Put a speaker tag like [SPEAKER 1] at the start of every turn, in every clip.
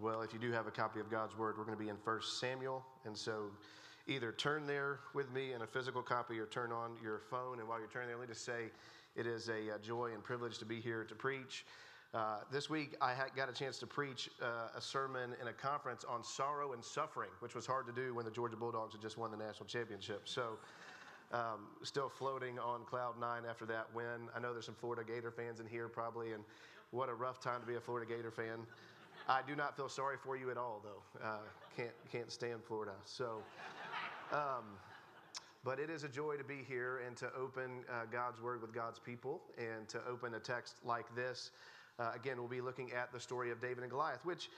[SPEAKER 1] Well, if you do have a copy of God's Word, we're going to be in 1 Samuel. And so either turn there with me in a physical copy or turn on your phone. And while you're turning there, let me just say it is a, a joy and privilege to be here to preach. Uh, this week, I got a chance to preach uh, a sermon in a conference on sorrow and suffering, which was hard to do when the Georgia Bulldogs had just won the national championship. So, um, still floating on cloud nine after that win. I know there's some Florida Gator fans in here probably, and what a rough time to be a Florida Gator fan. I do not feel sorry for you at all, though. Uh, can't can't stand Florida. So, um, but it is a joy to be here and to open uh, God's Word with God's people, and to open a text like this. Uh, again, we'll be looking at the story of David and Goliath, which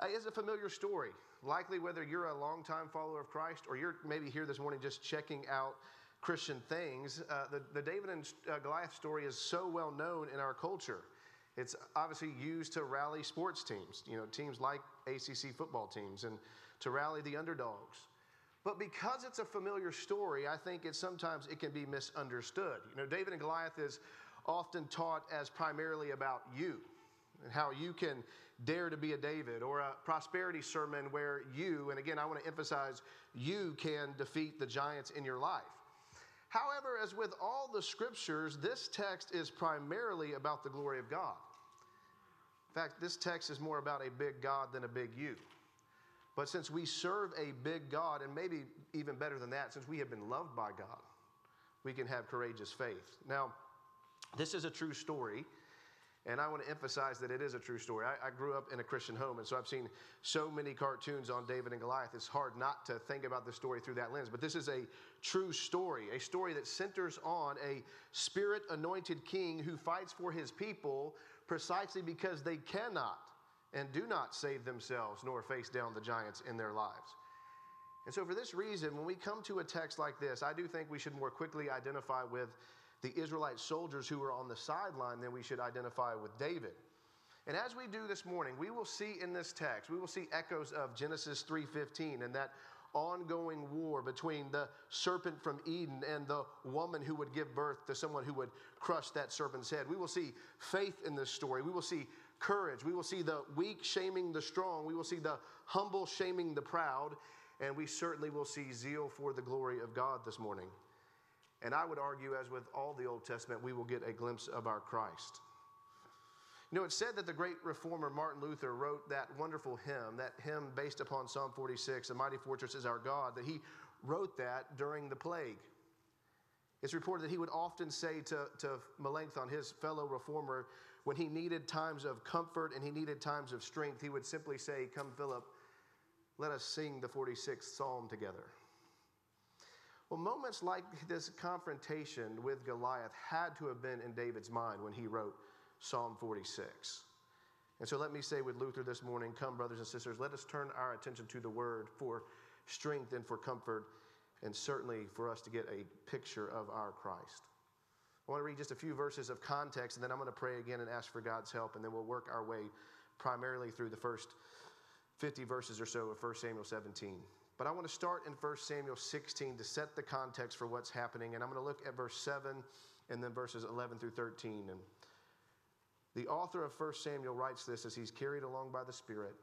[SPEAKER 1] uh, is a familiar story. Likely, whether you're a longtime follower of Christ or you're maybe here this morning just checking out Christian things, uh, the, the David and uh, Goliath story is so well known in our culture. It's obviously used to rally sports teams, you know, teams like ACC football teams, and to rally the underdogs. But because it's a familiar story, I think it sometimes it can be misunderstood. You know, David and Goliath is often taught as primarily about you and how you can dare to be a David, or a prosperity sermon where you, and again, I want to emphasize, you can defeat the giants in your life. However, as with all the scriptures, this text is primarily about the glory of God. In fact, this text is more about a big God than a big you. But since we serve a big God, and maybe even better than that, since we have been loved by God, we can have courageous faith. Now, this is a true story. And I want to emphasize that it is a true story. I, I, grew up in a Christian home, and so I've seen so many cartoons on David and Goliath. It's hard not to think about the story through that lens. But this is a true story, a story that centers on a spirit anointed king who fights for his people precisely because they cannot and do not save themselves nor face down the giants in their lives. And so, for this reason, when we come to a text like this, I do think we should more quickly identify with the Israelite soldiers who were on the sideline than we should identify with David. And as we do this morning, we will see in this text, we will see echoes of Genesis 3:15 and that ongoing war between the serpent from Eden and the woman who would give birth to someone who would crush that serpent's head. We will see faith in this story. We will see courage. We will see the weak shaming the strong. We will see the humble shaming the proud. And we certainly will see zeal for the glory of God this morning. And I would argue, as with all the Old Testament, we will get a glimpse of our Christ. You know, it's said that the great reformer Martin Luther wrote that wonderful hymn, that hymn based upon Psalm 46, A Mighty Fortress is Our God, that he wrote that during the plague. It's reported that he would often say to, to Melanchthon, his fellow reformer, when he needed times of comfort and he needed times of strength, he would simply say, Come, Philip, let us sing the 46th psalm together. Well, moments like this confrontation with Goliath had to have been in David's mind when he wrote Psalm 46. And so let me say with Luther this morning come, brothers and sisters, let us turn our attention to the word for strength and for comfort, and certainly for us to get a picture of our Christ. I want to read just a few verses of context, and then I'm going to pray again and ask for God's help, and then we'll work our way primarily through the first 50 verses or so of 1 Samuel 17. But I want to start in 1 Samuel 16 to set the context for what's happening. And I'm going to look at verse 7 and then verses 11 through 13. And the author of 1 Samuel writes this as he's carried along by the Spirit.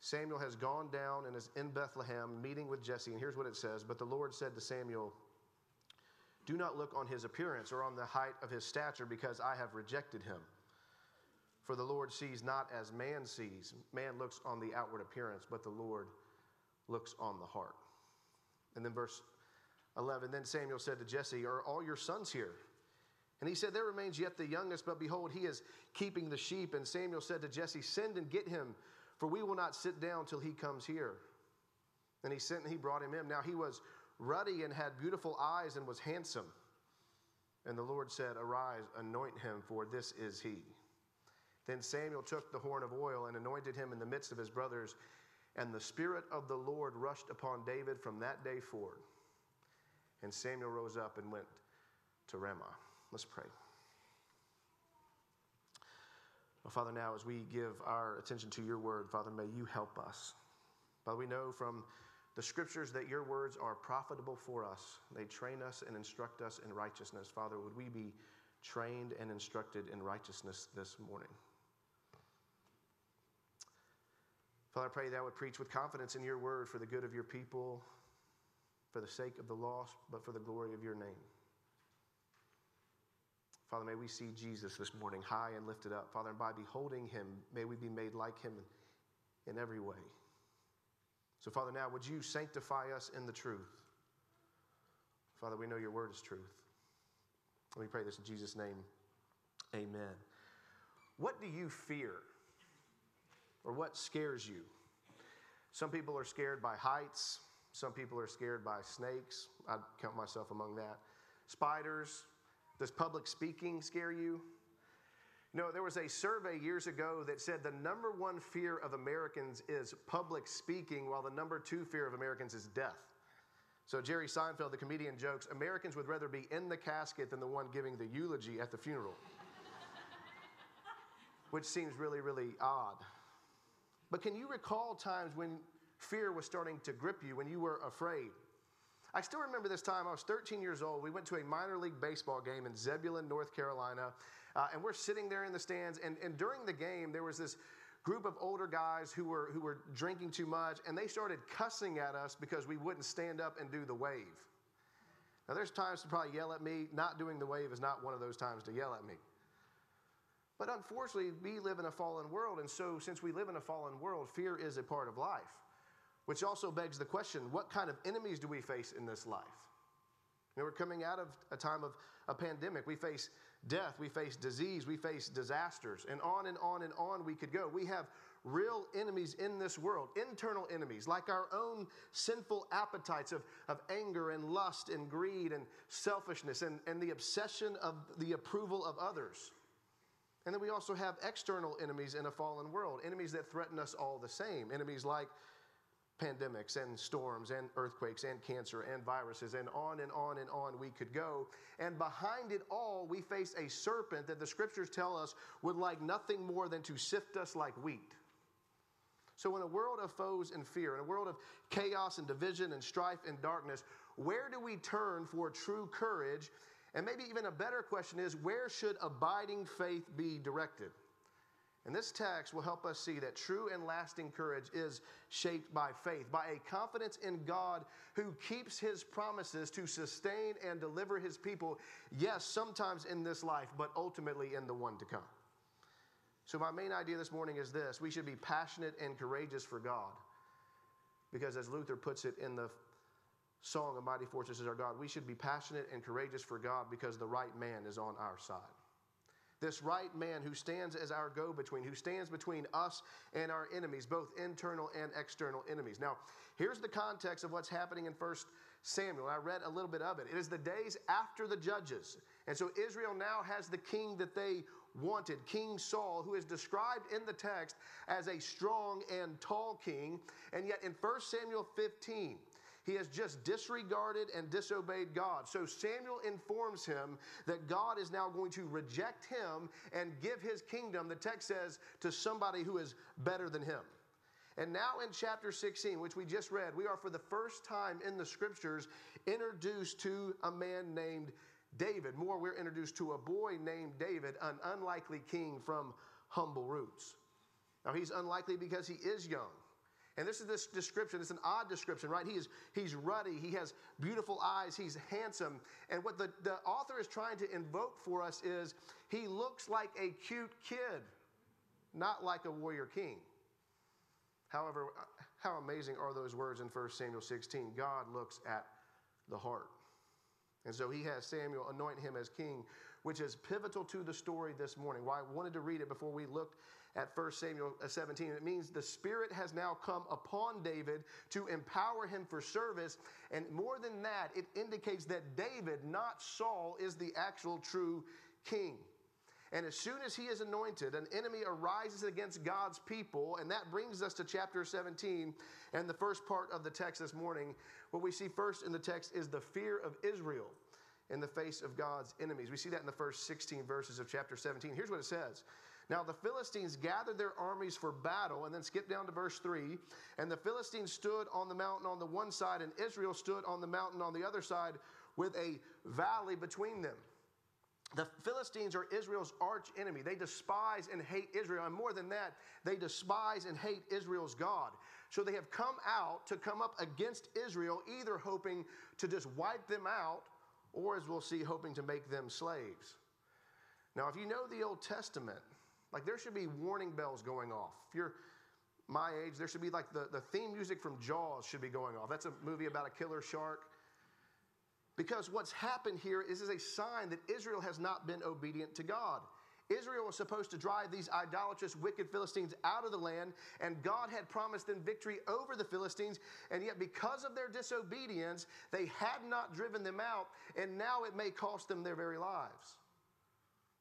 [SPEAKER 1] Samuel has gone down and is in Bethlehem meeting with Jesse. And here's what it says But the Lord said to Samuel, Do not look on his appearance or on the height of his stature, because I have rejected him. For the Lord sees not as man sees. Man looks on the outward appearance, but the Lord looks on the heart. And then verse 11 Then Samuel said to Jesse, Are all your sons here? And he said, There remains yet the youngest, but behold, he is keeping the sheep. And Samuel said to Jesse, Send and get him, for we will not sit down till he comes here. And he sent and he brought him in. Now he was ruddy and had beautiful eyes and was handsome. And the Lord said, Arise, anoint him, for this is he. Then Samuel took the horn of oil and anointed him in the midst of his brothers. And the Spirit of the Lord rushed upon David from that day forward. And Samuel rose up and went to Ramah. Let's pray. Well, Father, now as we give our attention to your word, Father, may you help us. Father, we know from the scriptures that your words are profitable for us. They train us and instruct us in righteousness. Father, would we be trained and instructed in righteousness this morning? Father, I pray that I would preach with confidence in your word for the good of your people, for the sake of the lost, but for the glory of your name. Father, may we see Jesus this morning high and lifted up. Father, and by beholding him, may we be made like him in every way. So, Father, now would you sanctify us in the truth? Father, we know your word is truth. Let me pray this in Jesus' name. Amen. What do you fear? Or what scares you? Some people are scared by heights. Some people are scared by snakes. I'd count myself among that. Spiders. Does public speaking scare you? No, there was a survey years ago that said the number one fear of Americans is public speaking, while the number two fear of Americans is death. So Jerry Seinfeld, the comedian, jokes Americans would rather be in the casket than the one giving the eulogy at the funeral, which seems really, really odd. But can you recall times when fear was starting to grip you, when you were afraid? I still remember this time. I was 13 years old. We went to a minor league baseball game in Zebulon, North Carolina, uh, and we're sitting there in the stands. And, and during the game, there was this group of older guys who were, who were drinking too much, and they started cussing at us because we wouldn't stand up and do the wave. Now, there's times to probably yell at me. Not doing the wave is not one of those times to yell at me. But unfortunately, we live in a fallen world, and so since we live in a fallen world, fear is a part of life. Which also begs the question what kind of enemies do we face in this life? You know, we're coming out of a time of a pandemic. We face death, we face disease, we face disasters, and on and on and on we could go. We have real enemies in this world, internal enemies, like our own sinful appetites of, of anger and lust and greed and selfishness and, and the obsession of the approval of others. And then we also have external enemies in a fallen world, enemies that threaten us all the same, enemies like pandemics and storms and earthquakes and cancer and viruses and on and on and on we could go. And behind it all, we face a serpent that the scriptures tell us would like nothing more than to sift us like wheat. So, in a world of foes and fear, in a world of chaos and division and strife and darkness, where do we turn for true courage? And maybe even a better question is where should abiding faith be directed? And this text will help us see that true and lasting courage is shaped by faith, by a confidence in God who keeps his promises to sustain and deliver his people, yes, sometimes in this life, but ultimately in the one to come. So, my main idea this morning is this we should be passionate and courageous for God. Because, as Luther puts it in the song of Mighty Fortress Our God, we should be passionate and courageous for God because the right man is on our side this right man who stands as our go between, who stands between us and our enemies, both internal and external enemies. Now, here's the context of what's happening in 1 Samuel. I read a little bit of it. It is the days after the judges. And so Israel now has the king that they wanted, King Saul, who is described in the text as a strong and tall king. And yet in 1 Samuel 15, he has just disregarded and disobeyed God. So Samuel informs him that God is now going to reject him and give his kingdom, the text says, to somebody who is better than him. And now in chapter 16, which we just read, we are for the first time in the scriptures introduced to a man named David. More, we're introduced to a boy named David, an unlikely king from humble roots. Now, he's unlikely because he is young. And this is this description. It's an odd description, right? He is, he's ruddy. He has beautiful eyes. He's handsome. And what the, the author is trying to invoke for us is he looks like a cute kid, not like a warrior king. However, how amazing are those words in 1 Samuel 16? God looks at the heart. And so he has Samuel anoint him as king, which is pivotal to the story this morning. Why I wanted to read it before we looked at 1 Samuel uh, 17. It means the Spirit has now come upon David to empower him for service. And more than that, it indicates that David, not Saul, is the actual true king. And as soon as he is anointed, an enemy arises against God's people. And that brings us to chapter 17 and the first part of the text this morning. What we see first in the text is the fear of Israel in the face of God's enemies. We see that in the first 16 verses of chapter 17. Here's what it says now the Philistines gathered their armies for battle, and then skip down to verse 3. And the Philistines stood on the mountain on the one side, and Israel stood on the mountain on the other side with a valley between them. The Philistines are Israel's arch enemy. They despise and hate Israel. And more than that, they despise and hate Israel's God. So they have come out to come up against Israel, either hoping to just wipe them out, or as we'll see, hoping to make them slaves. Now, if you know the Old Testament, like there should be warning bells going off. If you're my age, there should be like the, the theme music from Jaws should be going off. That's a movie about a killer shark. Because what's happened here is, is a sign that Israel has not been obedient to God. Israel was supposed to drive these idolatrous, wicked Philistines out of the land, and God had promised them victory over the Philistines. And yet, because of their disobedience, they had not driven them out, and now it may cost them their very lives.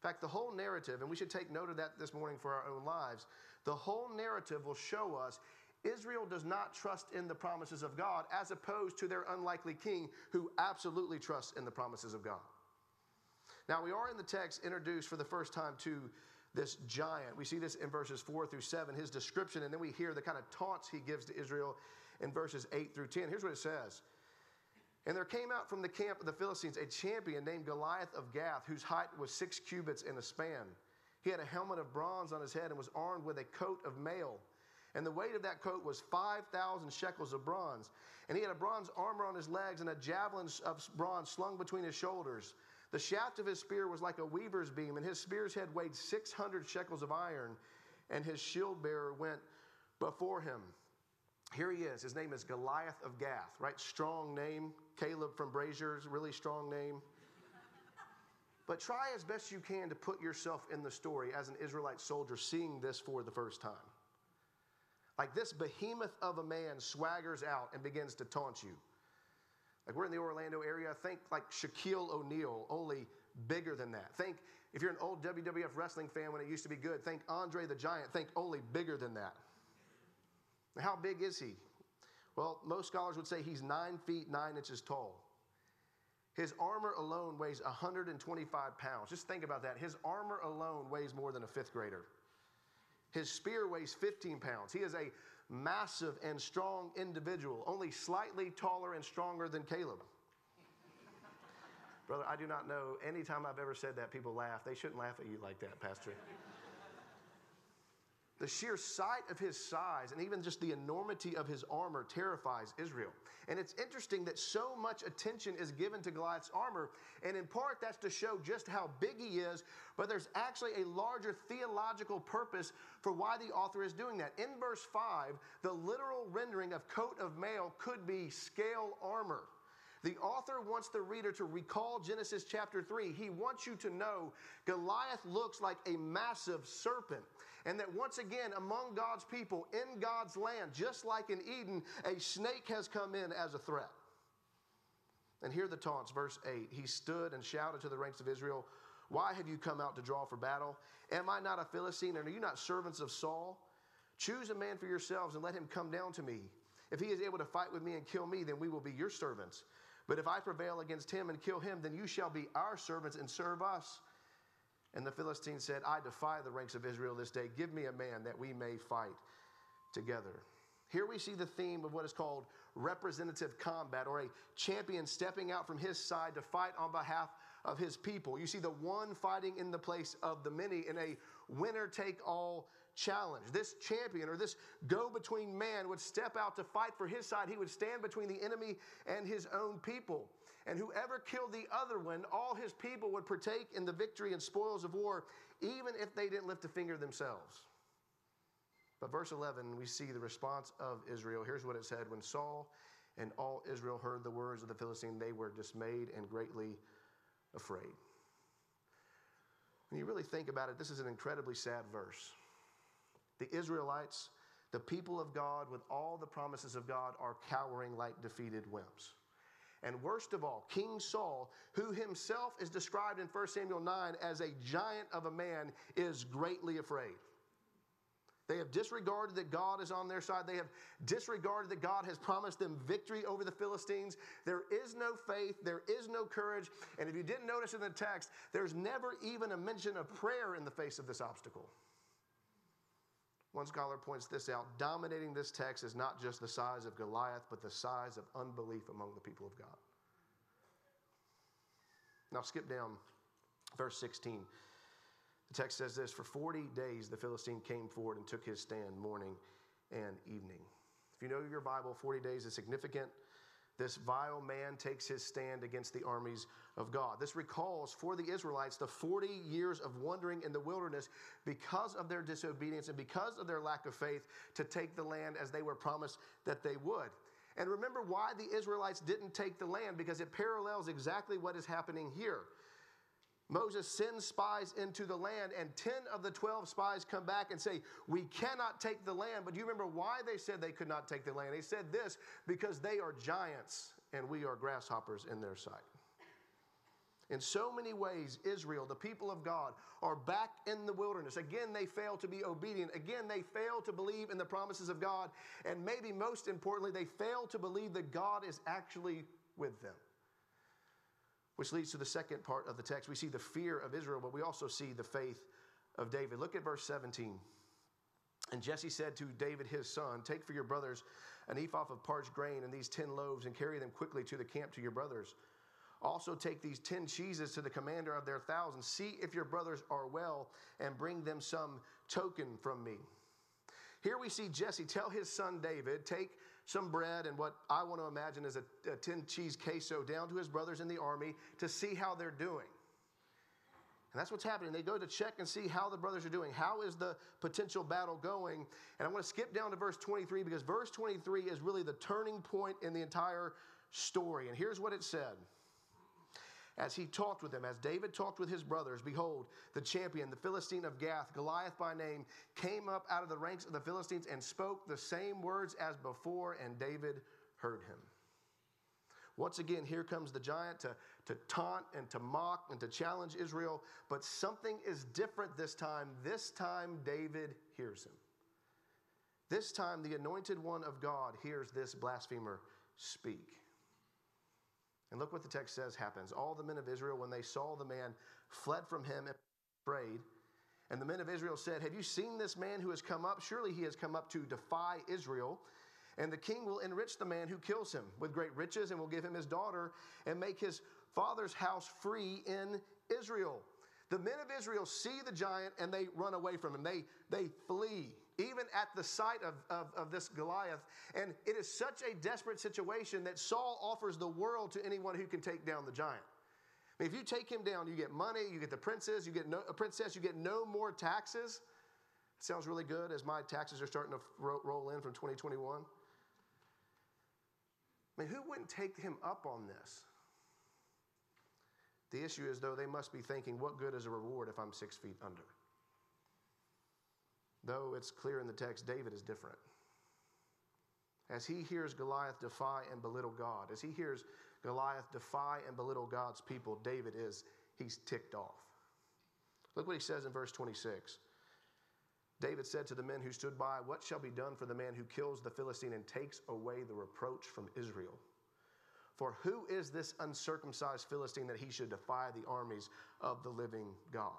[SPEAKER 1] In fact, the whole narrative, and we should take note of that this morning for our own lives, the whole narrative will show us Israel does not trust in the promises of God as opposed to their unlikely king who absolutely trusts in the promises of God. Now, we are in the text introduced for the first time to this giant. We see this in verses 4 through 7, his description, and then we hear the kind of taunts he gives to Israel in verses 8 through 10. Here's what it says And there came out from the camp of the Philistines a champion named Goliath of Gath, whose height was six cubits and a span. He had a helmet of bronze on his head and was armed with a coat of mail. And the weight of that coat was 5,000 shekels of bronze. And he had a bronze armor on his legs and a javelin of bronze slung between his shoulders. The shaft of his spear was like a weaver's beam, and his spear's head weighed 600 shekels of iron, and his shield bearer went before him. Here he is. His name is Goliath of Gath, right? Strong name. Caleb from Brazier's, really strong name. But try as best you can to put yourself in the story as an Israelite soldier seeing this for the first time. Like this behemoth of a man swaggers out and begins to taunt you. Like we're in the Orlando area, think like Shaquille O'Neal, only bigger than that. Think if you're an old WWF wrestling fan when it used to be good, think Andre the Giant, think only bigger than that. How big is he? Well, most scholars would say he's nine feet nine inches tall. His armor alone weighs 125 pounds. Just think about that. His armor alone weighs more than a fifth grader. His spear weighs 15 pounds. He is a massive and strong individual, only slightly taller and stronger than Caleb. Brother, I do not know. Anytime I've ever said that, people laugh. They shouldn't laugh at you like that, Pastor. The sheer sight of his size and even just the enormity of his armor terrifies Israel. And it's interesting that so much attention is given to Goliath's armor. And in part, that's to show just how big he is, but there's actually a larger theological purpose for why the author is doing that. In verse 5, the literal rendering of coat of mail could be scale armor. The author wants the reader to recall Genesis chapter 3. He wants you to know Goliath looks like a massive serpent. And that once again, among God's people in God's land, just like in Eden, a snake has come in as a threat. And here the taunts, verse 8. He stood and shouted to the ranks of Israel, Why have you come out to draw for battle? Am I not a Philistine, and are you not servants of Saul? Choose a man for yourselves and let him come down to me. If he is able to fight with me and kill me, then we will be your servants. But if I prevail against him and kill him, then you shall be our servants and serve us. And the Philistine said, I defy the ranks of Israel this day. Give me a man that we may fight together. Here we see the theme of what is called representative combat, or a champion stepping out from his side to fight on behalf of his people. You see the one fighting in the place of the many in a winner take all challenge. This champion or this go between man would step out to fight for his side. He would stand between the enemy and his own people. And whoever killed the other one, all his people would partake in the victory and spoils of war, even if they didn't lift a finger themselves. But verse 11, we see the response of Israel. Here's what it said When Saul and all Israel heard the words of the Philistine, they were dismayed and greatly afraid. When you really think about it, this is an incredibly sad verse. The Israelites, the people of God, with all the promises of God, are cowering like defeated wimps. And worst of all, King Saul, who himself is described in 1 Samuel 9 as a giant of a man, is greatly afraid. They have disregarded that God is on their side. They have disregarded that God has promised them victory over the Philistines. There is no faith. There is no courage. And if you didn't notice in the text, there's never even a mention of prayer in the face of this obstacle. One scholar points this out. Dominating this text is not just the size of Goliath, but the size of unbelief among the people of God. Now, skip down Verse 16. The text says this For 40 days the Philistine came forward and took his stand morning and evening. If you know your Bible, 40 days is significant. This vile man takes his stand against the armies of God. This recalls for the Israelites the 40 years of wandering in the wilderness because of their disobedience and because of their lack of faith to take the land as they were promised that they would. And remember why the Israelites didn't take the land because it parallels exactly what is happening here. Moses sends spies into the land, and 10 of the 12 spies come back and say, We cannot take the land. But do you remember why they said they could not take the land? They said this because they are giants and we are grasshoppers in their sight. In so many ways, Israel, the people of God, are back in the wilderness. Again, they fail to be obedient. Again, they fail to believe in the promises of God. And maybe most importantly, they fail to believe that God is actually with them. Which leads to the second part of the text. We see the fear of Israel, but we also see the faith of David. Look at verse 17. And Jesse said to David his son, Take for your brothers an ephah of parched grain and these ten loaves, and carry them quickly to the camp to your brothers. Also take these ten cheeses to the commander of their thousands. See if your brothers are well, and bring them some token from me. Here we see Jesse tell his son David, Take some bread and what I want to imagine is a, a tin cheese queso down to his brothers in the army to see how they're doing. And that's what's happening. They go to check and see how the brothers are doing. How is the potential battle going? And I want to skip down to verse 23 because verse 23 is really the turning point in the entire story. And here's what it said as he talked with them, as David talked with his brothers, behold, the champion, the Philistine of Gath, Goliath by name, came up out of the ranks of the Philistines and spoke the same words as before, and David heard him. Once again, here comes the giant to, to taunt and to mock and to challenge Israel, but something is different this time. This time, David hears him. This time, the anointed one of God hears this blasphemer speak. And look what the text says happens. All the men of Israel, when they saw the man, fled from him and prayed. And the men of Israel said, Have you seen this man who has come up? Surely he has come up to defy Israel. And the king will enrich the man who kills him with great riches and will give him his daughter and make his father's house free in Israel. The men of Israel see the giant and they run away from him. They, they flee even at the sight of, of, of, this Goliath. And it is such a desperate situation that Saul offers the world to anyone who can take down the giant. I mean, if you take him down, you get money, you get the princess, you get no, a princess, you get no more taxes. It sounds really good as my taxes are starting to roll in from 2021. I mean, who wouldn't take him up on this? The issue is, though, they must be thinking, what good is a reward if I'm six feet under? Though it's clear in the text, David is different. As he hears Goliath defy and belittle God, as he hears Goliath defy and belittle God's people, David is, he's ticked off. Look what he says in verse 26. David said to the men who stood by, What shall be done for the man who kills the Philistine and takes away the reproach from Israel? For who is this uncircumcised Philistine that he should defy the armies of the living God?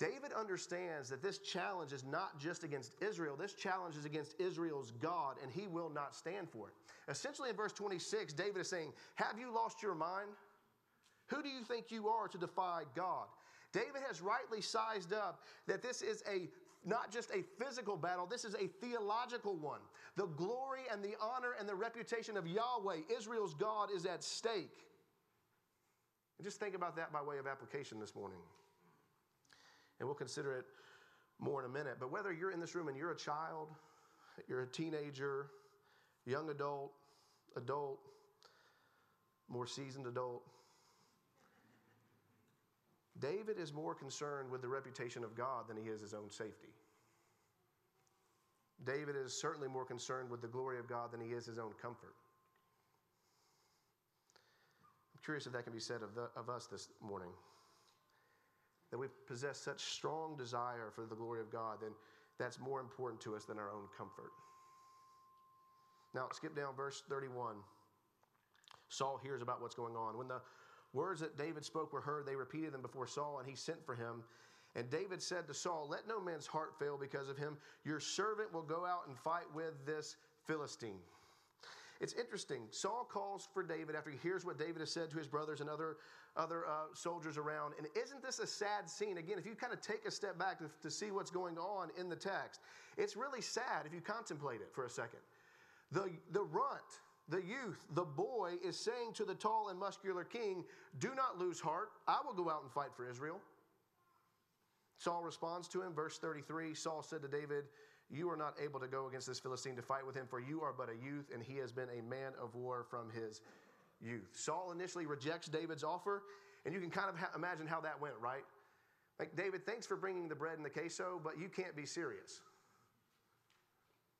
[SPEAKER 1] David understands that this challenge is not just against Israel, this challenge is against Israel's God, and he will not stand for it. Essentially, in verse 26, David is saying, Have you lost your mind? Who do you think you are to defy God? David has rightly sized up that this is a not just a physical battle, this is a theological one. The glory and the honor and the reputation of Yahweh, Israel's God, is at stake. And just think about that by way of application this morning and we'll consider it more in a minute. But whether you're in this room and you're a child, you're a teenager, young adult, adult, more seasoned adult, David is more concerned with the reputation of God than he is his own safety. David is certainly more concerned with the glory of God than he is his own comfort. I'm curious if that can be said of, the, of us this morning that we possess such strong desire for the glory of God, then that's more important to us than our own comfort. Now, skip down verse 31. Saul hears about what's going on. When the words that David spoke were heard, they repeated them before Saul, and he sent for him. And David said to Saul, Let no man's heart fail because of him. Your servant will go out and fight with this Philistine. It's interesting. Saul calls for David after he hears what David has said to his brothers and other, other uh, soldiers around. And isn't this a sad scene? Again, if you kind of take a step back to, to see what's going on in the text, it's really sad if you contemplate it for a second. The, the runt, the youth, the boy is saying to the tall and muscular king, Do not lose heart. I will go out and fight for Israel. Saul responds to him, verse 33 Saul said to David, You are not able to go against this Philistine to fight with him, for you are but a youth, and he has been a man of war from his youth. Saul initially rejects David's offer, and you can kind of ha- imagine how that went, right? Like, David, thanks for bringing the bread and the queso, but you can't be serious.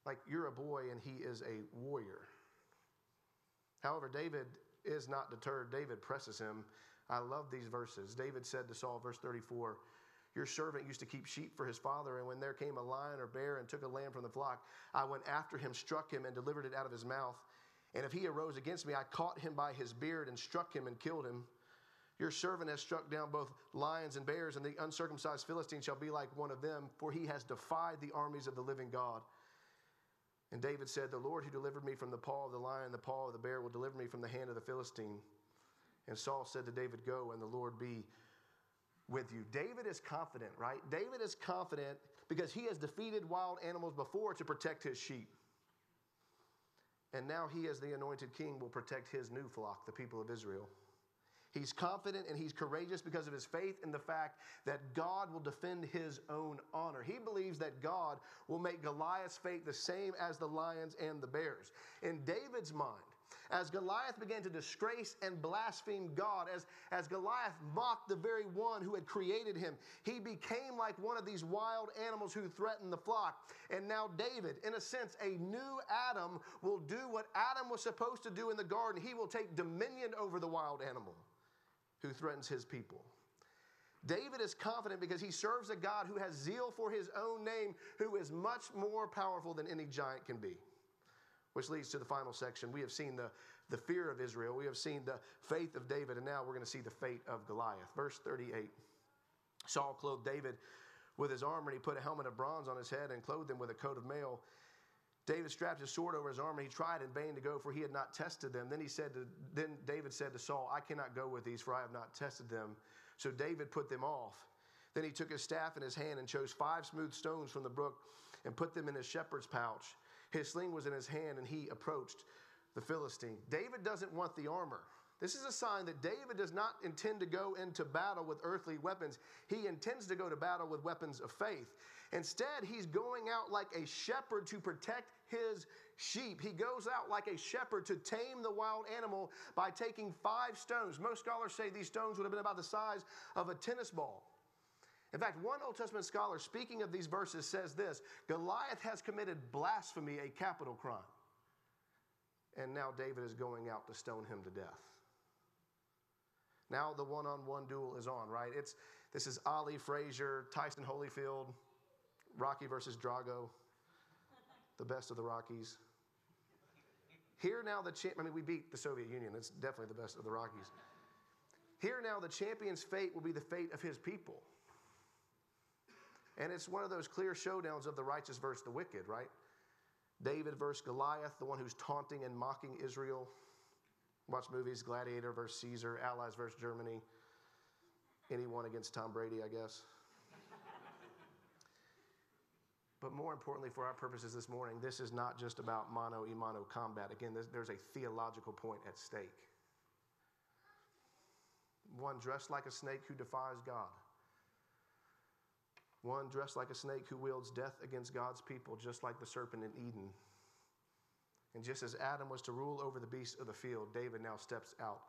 [SPEAKER 1] Like, you're a boy and he is a warrior. However, David is not deterred. David presses him. I love these verses. David said to Saul, verse 34, Your servant used to keep sheep for his father, and when there came a lion or bear and took a lamb from the flock, I went after him, struck him, and delivered it out of his mouth. And if he arose against me, I caught him by his beard and struck him and killed him. Your servant has struck down both lions and bears, and the uncircumcised Philistine shall be like one of them, for he has defied the armies of the living God. And David said, The Lord who delivered me from the paw of the lion, the paw of the bear, will deliver me from the hand of the Philistine. And Saul said to David, Go, and the Lord be with you. David is confident, right? David is confident because he has defeated wild animals before to protect his sheep. And now he, as the anointed king, will protect his new flock, the people of Israel. He's confident and he's courageous because of his faith in the fact that God will defend his own honor. He believes that God will make Goliath's fate the same as the lions and the bears. In David's mind, as Goliath began to disgrace and blaspheme God, as, as Goliath mocked the very one who had created him, he became like one of these wild animals who threatened the flock. And now, David, in a sense, a new Adam will do what Adam was supposed to do in the garden. He will take dominion over the wild animal who threatens his people. David is confident because he serves a God who has zeal for his own name, who is much more powerful than any giant can be. Which leads to the final section. We have seen the, the fear of Israel, we have seen the faith of David, and now we're going to see the fate of Goliath. Verse 38 Saul clothed David with his armor, and he put a helmet of bronze on his head and clothed him with a coat of mail. David strapped his sword over his arm, and he tried in vain to go, for he had not tested them. Then he said to, then David said to Saul, I cannot go with these, for I have not tested them. So David put them off. Then he took his staff in his hand and chose five smooth stones from the brook and put them in his shepherd's pouch. His sling was in his hand, and he approached the Philistine. David doesn't want the armor. This is a sign that David does not intend to go into battle with earthly weapons. He intends to go to battle with weapons of faith. Instead, he's going out like a shepherd to protect his sheep. He goes out like a shepherd to tame the wild animal by taking five stones. Most scholars say these stones would have been about the size of a tennis ball. In fact, one Old Testament scholar, speaking of these verses, says this Goliath has committed blasphemy, a capital crime. And now David is going out to stone him to death. Now the one on one duel is on, right? It's, this is Ali Frazier, Tyson Holyfield, Rocky versus Drago, the best of the Rockies. Here now the champ, I mean, we beat the Soviet Union. It's definitely the best of the Rockies. Here now the champion's fate will be the fate of his people. And it's one of those clear showdowns of the righteous versus the wicked, right? David versus Goliath, the one who's taunting and mocking Israel. Watch movies, Gladiator versus Caesar, Allies versus Germany. Anyone against Tom Brady, I guess. but more importantly, for our purposes this morning, this is not just about mano a mano combat. Again, there's a theological point at stake. One dressed like a snake who defies God one dressed like a snake who wields death against God's people, just like the serpent in Eden. And just as Adam was to rule over the beasts of the field, David now steps out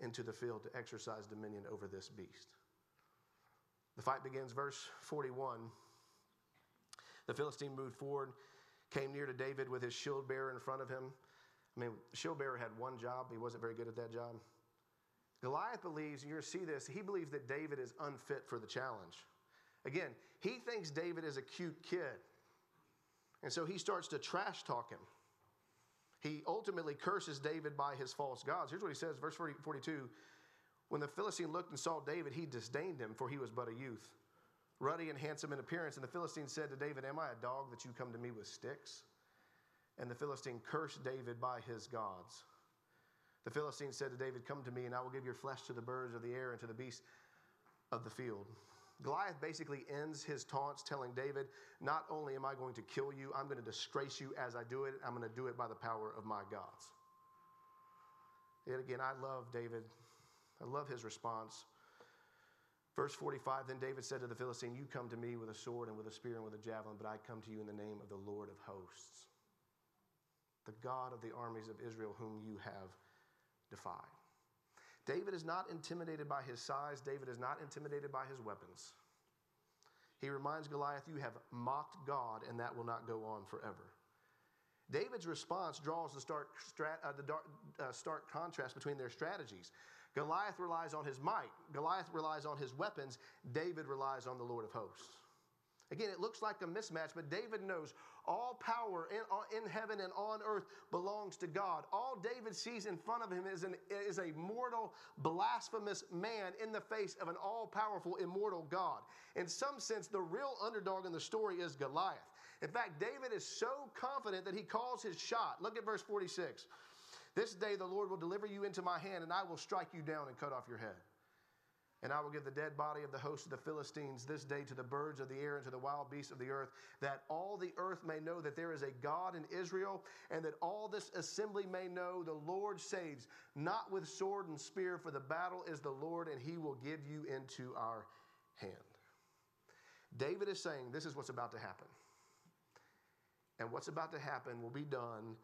[SPEAKER 1] into the field to exercise dominion over this beast. The fight begins, verse 41. The Philistine moved forward, came near to David with his shield bearer in front of him. I mean, shield bearer had one job, he wasn't very good at that job. Goliath believes, you're going to see this, he believes that David is unfit for the challenge. Again, he thinks David is a cute kid. And so he starts to trash talk him. He ultimately curses David by his false gods. Here's what he says, verse 40, 42. When the Philistine looked and saw David, he disdained him, for he was but a youth, ruddy and handsome in appearance. And the Philistine said to David, Am I a dog that you come to me with sticks? and the Philistine cursed David by his gods. The Philistine said to David, Come to me, and I will give your flesh to the birds of the air and to the beasts of the field. Goliath basically ends his taunts telling David, Not only am I going to kill you, I'm going to disgrace you as I do it. I'm going to do it by the power of my gods. Yet again, I love David. I love his response. Verse 45 Then David said to the Philistine, You come to me with a sword and with a spear and with a javelin, but I come to you in the name of the Lord of hosts, the God of the armies of Israel, whom you have defied. David is not intimidated by his size, David is not intimidated by his weapons. He reminds Goliath, You have mocked God, and that will not go on forever. David's response draws the stark, uh, the dark, uh, stark contrast between their strategies. Goliath relies on his might, Goliath relies on his weapons, David relies on the Lord of hosts. Again, it looks like a mismatch, but David knows all power in, uh, in heaven and on earth belongs to God. All David sees in front of him is, an, is a mortal, blasphemous man in the face of an all powerful, immortal God. In some sense, the real underdog in the story is Goliath. In fact, David is so confident that he calls his shot. Look at verse 46. This day the Lord will deliver you into my hand, and I will strike you down and cut off your head. And I will give the dead body of the host of the Philistines this day to the birds of the air and to the wild beasts of the earth, that all the earth may know that there is a God in Israel, and that all this assembly may know the Lord saves, not with sword and spear, for the battle is the Lord, and he will give you into our hand. David is saying this is what's about to happen. And what's about to happen will be done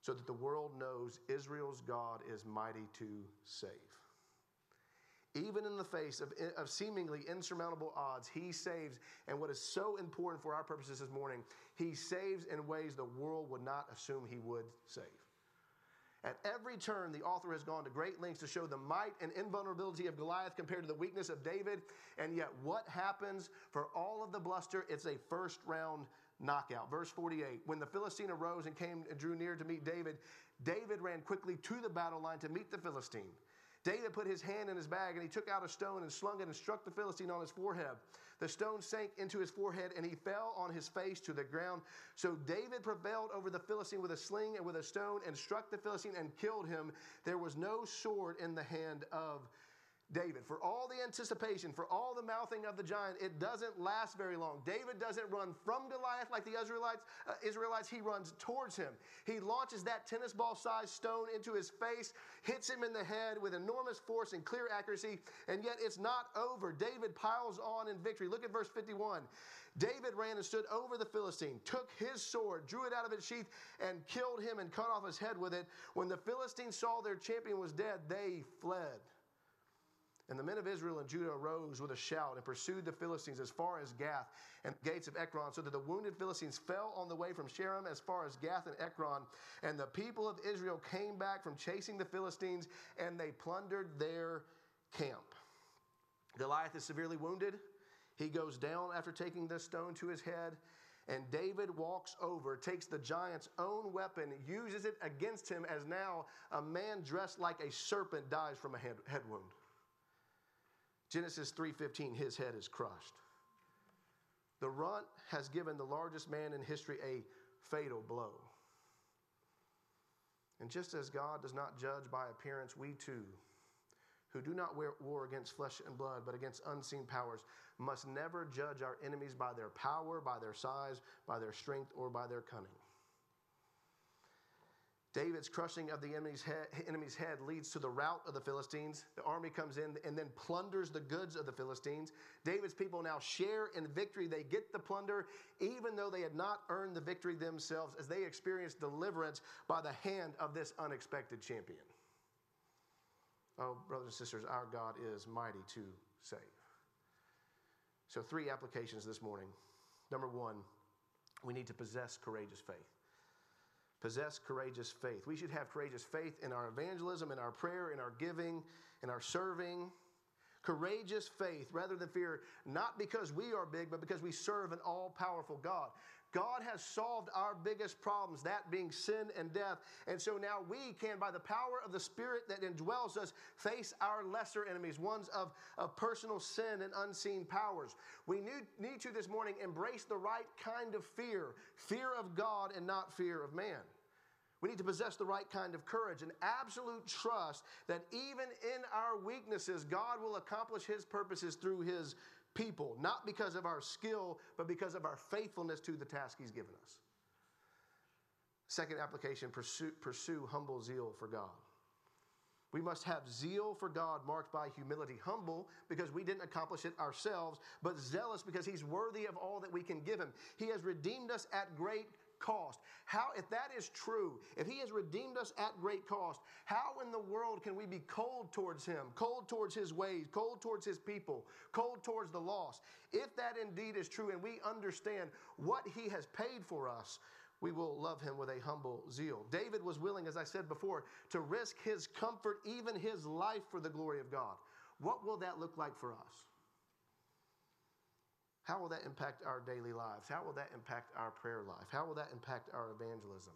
[SPEAKER 1] so that the world knows Israel's God is mighty to save. Even in the face of, of seemingly insurmountable odds, he saves. And what is so important for our purposes this morning, he saves in ways the world would not assume he would save. At every turn, the author has gone to great lengths to show the might and invulnerability of Goliath compared to the weakness of David. And yet, what happens for all of the bluster? It's a first round knockout. Verse 48 When the Philistine arose and came and drew near to meet David, David ran quickly to the battle line to meet the Philistine. David put his hand in his bag and he took out a stone and slung it and struck the Philistine on his forehead. The stone sank into his forehead and he fell on his face to the ground. So David prevailed over the Philistine with a sling and with a stone and struck the Philistine and killed him. There was no sword in the hand of David. For all the anticipation, for all the mouthing of the giant, it doesn't last very long. David doesn't run from Goliath like the Israelites. Uh, Israelites, he runs towards him. He launches that tennis ball sized stone into his face, hits him in the head with enormous force and clear accuracy, and yet it's not over. David piles on in victory. Look at verse 51. David ran and stood over the Philistine, took his sword, drew it out of its sheath, and killed him and cut off his head with it. When the Philistines saw their champion was dead, they fled. And the men of Israel and Judah arose with a shout and pursued the Philistines as far as Gath and the gates of Ekron, so that the wounded Philistines fell on the way from Shaaraim as far as Gath and Ekron. And the people of Israel came back from chasing the Philistines, and they plundered their camp. Goliath is severely wounded. He goes down after taking this stone to his head. And David walks over, takes the giant's own weapon, uses it against him as now a man dressed like a serpent dies from a head wound. Genesis 3:15 his head is crushed. The runt has given the largest man in history a fatal blow. And just as God does not judge by appearance, we too, who do not war against flesh and blood, but against unseen powers, must never judge our enemies by their power, by their size, by their strength, or by their cunning. David's crushing of the enemy's head, enemy's head, leads to the rout of the Philistines. The army comes in and then plunders the goods of the Philistines. David's people now share in victory. They get the plunder, even though they had not earned the victory themselves, as they experience deliverance by the hand of this unexpected champion. Oh, brothers and sisters, our God is mighty to save. So, three applications this morning. Number one, we need to possess courageous faith possess courageous faith. We should have courageous faith in our evangelism, in our prayer, in our giving, in our serving. Courageous faith rather than fear, not because we are big, but because we serve an all powerful God. God has solved our biggest problems, that being sin and death. And so now we can, by the power of the Spirit that indwells us, face our lesser enemies, ones of, of personal sin and unseen powers. We need, need to this morning embrace the right kind of fear fear of God and not fear of man. We need to possess the right kind of courage and absolute trust that even in our weaknesses, God will accomplish His purposes through His people, not because of our skill, but because of our faithfulness to the task He's given us. Second application pursue, pursue humble zeal for God. We must have zeal for God marked by humility, humble because we didn't accomplish it ourselves, but zealous because He's worthy of all that we can give Him. He has redeemed us at great cost. How, if that is true, if He has redeemed us at great cost, how in the world can we be cold towards Him, cold towards His ways, cold towards His people, cold towards the lost? If that indeed is true and we understand what He has paid for us, we will love him with a humble zeal. David was willing, as I said before, to risk his comfort, even his life, for the glory of God. What will that look like for us? How will that impact our daily lives? How will that impact our prayer life? How will that impact our evangelism?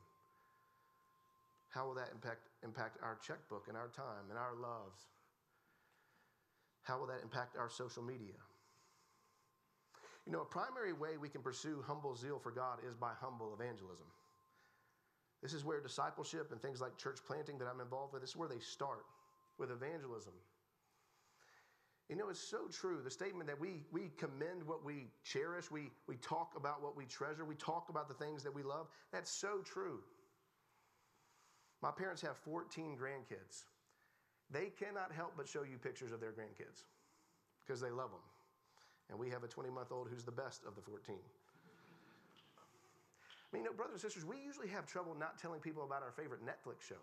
[SPEAKER 1] How will that impact, impact our checkbook and our time and our loves? How will that impact our social media? You know, a primary way we can pursue humble zeal for God is by humble evangelism. This is where discipleship and things like church planting that I'm involved with, this is where they start with evangelism. You know, it's so true. The statement that we, we commend what we cherish, we, we talk about what we treasure, we talk about the things that we love, that's so true. My parents have 14 grandkids. They cannot help but show you pictures of their grandkids because they love them and we have a 20 month old who's the best of the 14. I mean, you know, brothers and sisters, we usually have trouble not telling people about our favorite Netflix show.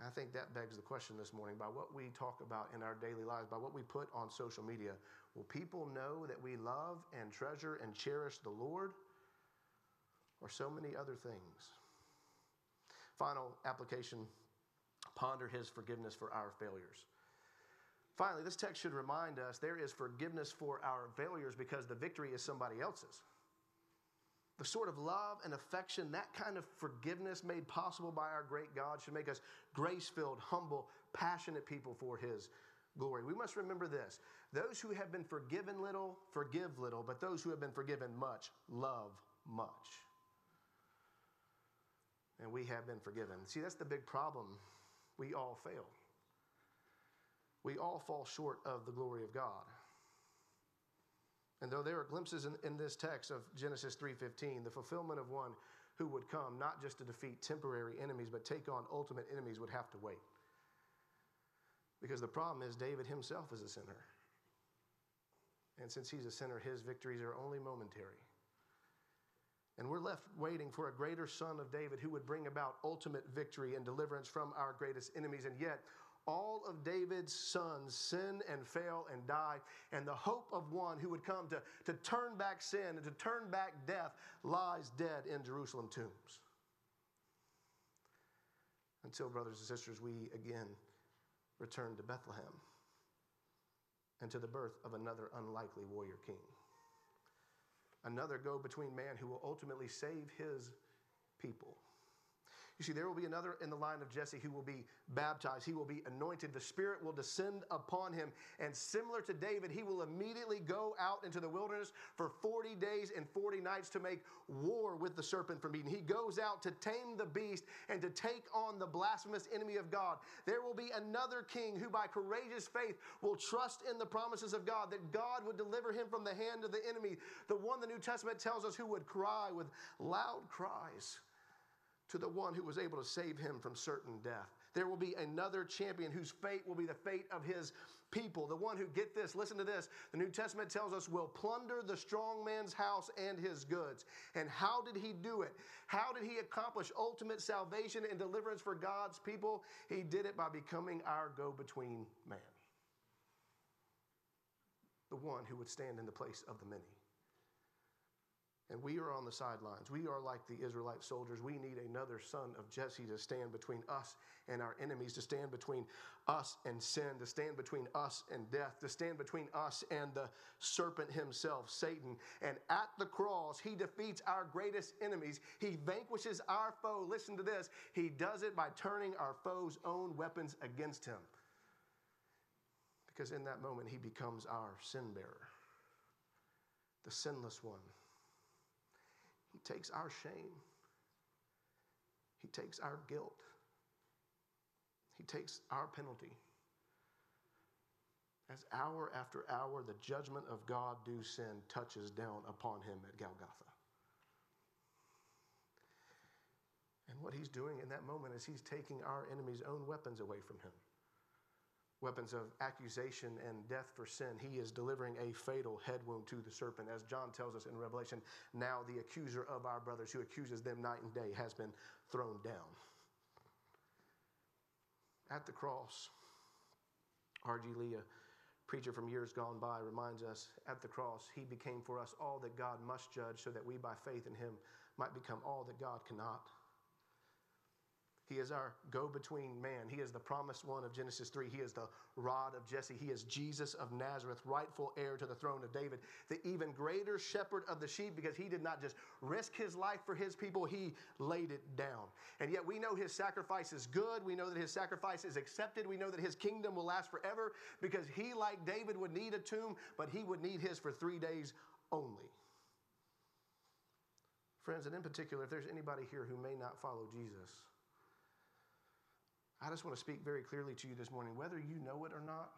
[SPEAKER 1] I think that begs the question this morning by what we talk about in our daily lives, by what we put on social media. Will people know that we love and treasure and cherish the Lord or so many other things? Final application ponder his forgiveness for our failures. Finally, this text should remind us there is forgiveness for our failures because the victory is somebody else's. The sort of love and affection, that kind of forgiveness made possible by our great God should make us grace filled, humble, passionate people for His glory. We must remember this those who have been forgiven little, forgive little, but those who have been forgiven much, love much. And we have been forgiven. See, that's the big problem. We all fail we all fall short of the glory of God. And though there are glimpses in, in this text of Genesis 3:15, the fulfillment of one who would come not just to defeat temporary enemies, but take on ultimate enemies would have to wait. Because the problem is David himself is a sinner. And since he's a sinner, his victories are only momentary. And we're left waiting for a greater son of David who would bring about ultimate victory and deliverance from our greatest enemies. And yet, all of David's sons sin and fail and die, and the hope of one who would come to, to turn back sin and to turn back death lies dead in Jerusalem tombs. Until, brothers and sisters, we again return to Bethlehem and to the birth of another unlikely warrior king. Another go between man who will ultimately save his people. You see, there will be another in the line of Jesse who will be baptized. He will be anointed. The Spirit will descend upon him. And similar to David, he will immediately go out into the wilderness for 40 days and 40 nights to make war with the serpent from Eden. He goes out to tame the beast and to take on the blasphemous enemy of God. There will be another king who, by courageous faith, will trust in the promises of God, that God would deliver him from the hand of the enemy. The one the New Testament tells us who would cry with loud cries to the one who was able to save him from certain death. There will be another champion whose fate will be the fate of his people. The one who, get this, listen to this. The New Testament tells us will plunder the strong man's house and his goods. And how did he do it? How did he accomplish ultimate salvation and deliverance for God's people? He did it by becoming our go between man. The one who would stand in the place of the many. And we are on the sidelines. We are like the Israelite soldiers. We need another son of Jesse to stand between us and our enemies, to stand between us and sin, to stand between us and death, to stand between us and the serpent himself, Satan. And at the cross, he defeats our greatest enemies. He vanquishes our foe. Listen to this. He does it by turning our foe's own weapons against him. Because in that moment, he becomes our sin bearer, the sinless one takes our shame He takes our guilt, He takes our penalty. As hour after hour, the judgment of God due sin touches down upon him at Golgotha. And what he's doing in that moment is he's taking our enemy's own weapons away from him weapons of accusation and death for sin. He is delivering a fatal head wound to the serpent. As John tells us in Revelation, now the accuser of our brothers who accuses them night and day has been thrown down. At the cross, R.G. Lee, a preacher from years gone by, reminds us at the cross, he became for us all that God must judge so that we by faith in him might become all that God cannot. He is our go between man. He is the promised one of Genesis 3. He is the rod of Jesse. He is Jesus of Nazareth, rightful heir to the throne of David, the even greater shepherd of the sheep because he did not just risk his life for his people, he laid it down. And yet we know his sacrifice is good. We know that his sacrifice is accepted. We know that his kingdom will last forever because he, like David, would need a tomb, but he would need his for three days only. Friends, and in particular, if there's anybody here who may not follow Jesus, I just want to speak very clearly to you this morning, whether you know it or not,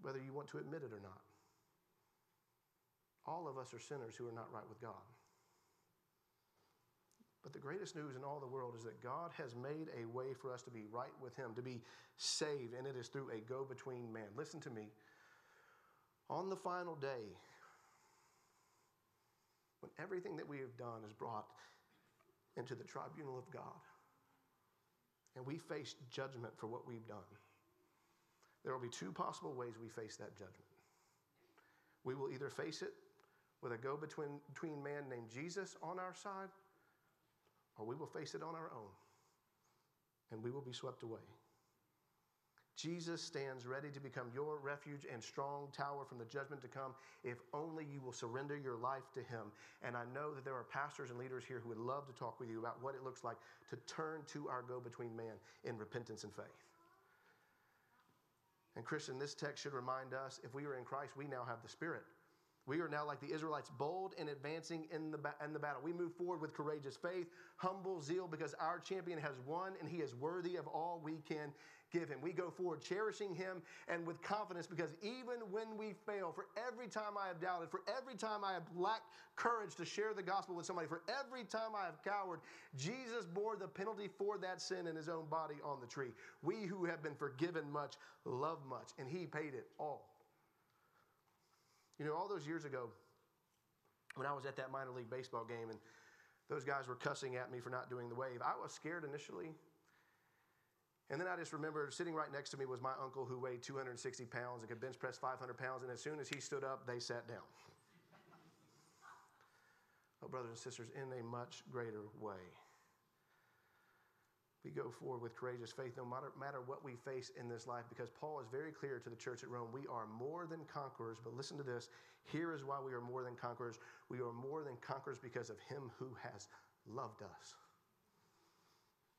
[SPEAKER 1] whether you want to admit it or not. All of us are sinners who are not right with God. But the greatest news in all the world is that God has made a way for us to be right with Him, to be saved, and it is through a go between man. Listen to me. On the final day, when everything that we have done is brought into the tribunal of God, and we face judgment for what we've done. There will be two possible ways we face that judgment. We will either face it with a go between, between man named Jesus on our side, or we will face it on our own, and we will be swept away. Jesus stands ready to become your refuge and strong tower from the judgment to come if only you will surrender your life to Him. And I know that there are pastors and leaders here who would love to talk with you about what it looks like to turn to our go between man in repentance and faith. And, Christian, this text should remind us if we are in Christ, we now have the Spirit. We are now like the Israelites, bold and advancing in the, in the battle. We move forward with courageous faith, humble zeal, because our champion has won and he is worthy of all we can give him. We go forward cherishing him and with confidence because even when we fail, for every time I have doubted, for every time I have lacked courage to share the gospel with somebody, for every time I have cowered, Jesus bore the penalty for that sin in his own body on the tree. We who have been forgiven much love much, and he paid it all. You know, all those years ago, when I was at that minor league baseball game and those guys were cussing at me for not doing the wave, I was scared initially and then I just remember sitting right next to me was my uncle who weighed 260 pounds and could bench press 500 pounds. And as soon as he stood up, they sat down. oh, brothers and sisters, in a much greater way. We go forward with courageous faith no matter, matter what we face in this life because Paul is very clear to the church at Rome. We are more than conquerors, but listen to this. Here is why we are more than conquerors. We are more than conquerors because of him who has loved us.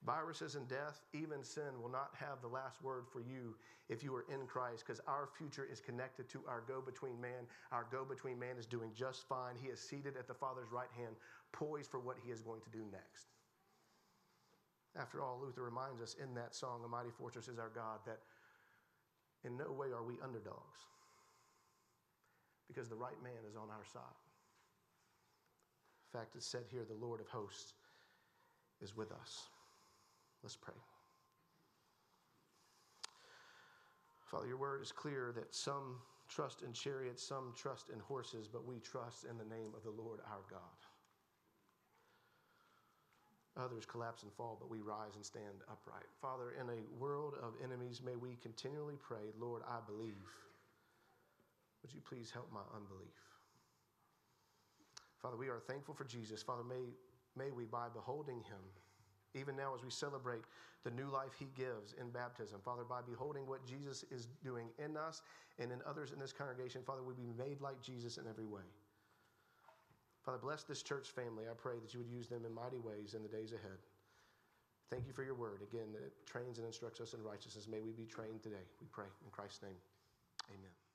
[SPEAKER 1] Viruses and death, even sin, will not have the last word for you if you are in Christ because our future is connected to our go between man. Our go between man is doing just fine. He is seated at the Father's right hand, poised for what he is going to do next. After all, Luther reminds us in that song, A Mighty Fortress is Our God, that in no way are we underdogs because the right man is on our side. In fact, it's said here, the Lord of hosts is with us. Let's pray. Father, your word is clear that some trust in chariots, some trust in horses, but we trust in the name of the Lord our God. Others collapse and fall, but we rise and stand upright. Father, in a world of enemies, may we continually pray, Lord, I believe. Would you please help my unbelief? Father, we are thankful for Jesus. Father, may, may we, by beholding him, even now as we celebrate the new life he gives in baptism. Father, by beholding what Jesus is doing in us and in others in this congregation, Father, we be made like Jesus in every way. Father, bless this church family. I pray that you would use them in mighty ways in the days ahead. Thank you for your word. Again, that trains and instructs us in righteousness. May we be trained today. We pray in Christ's name. Amen.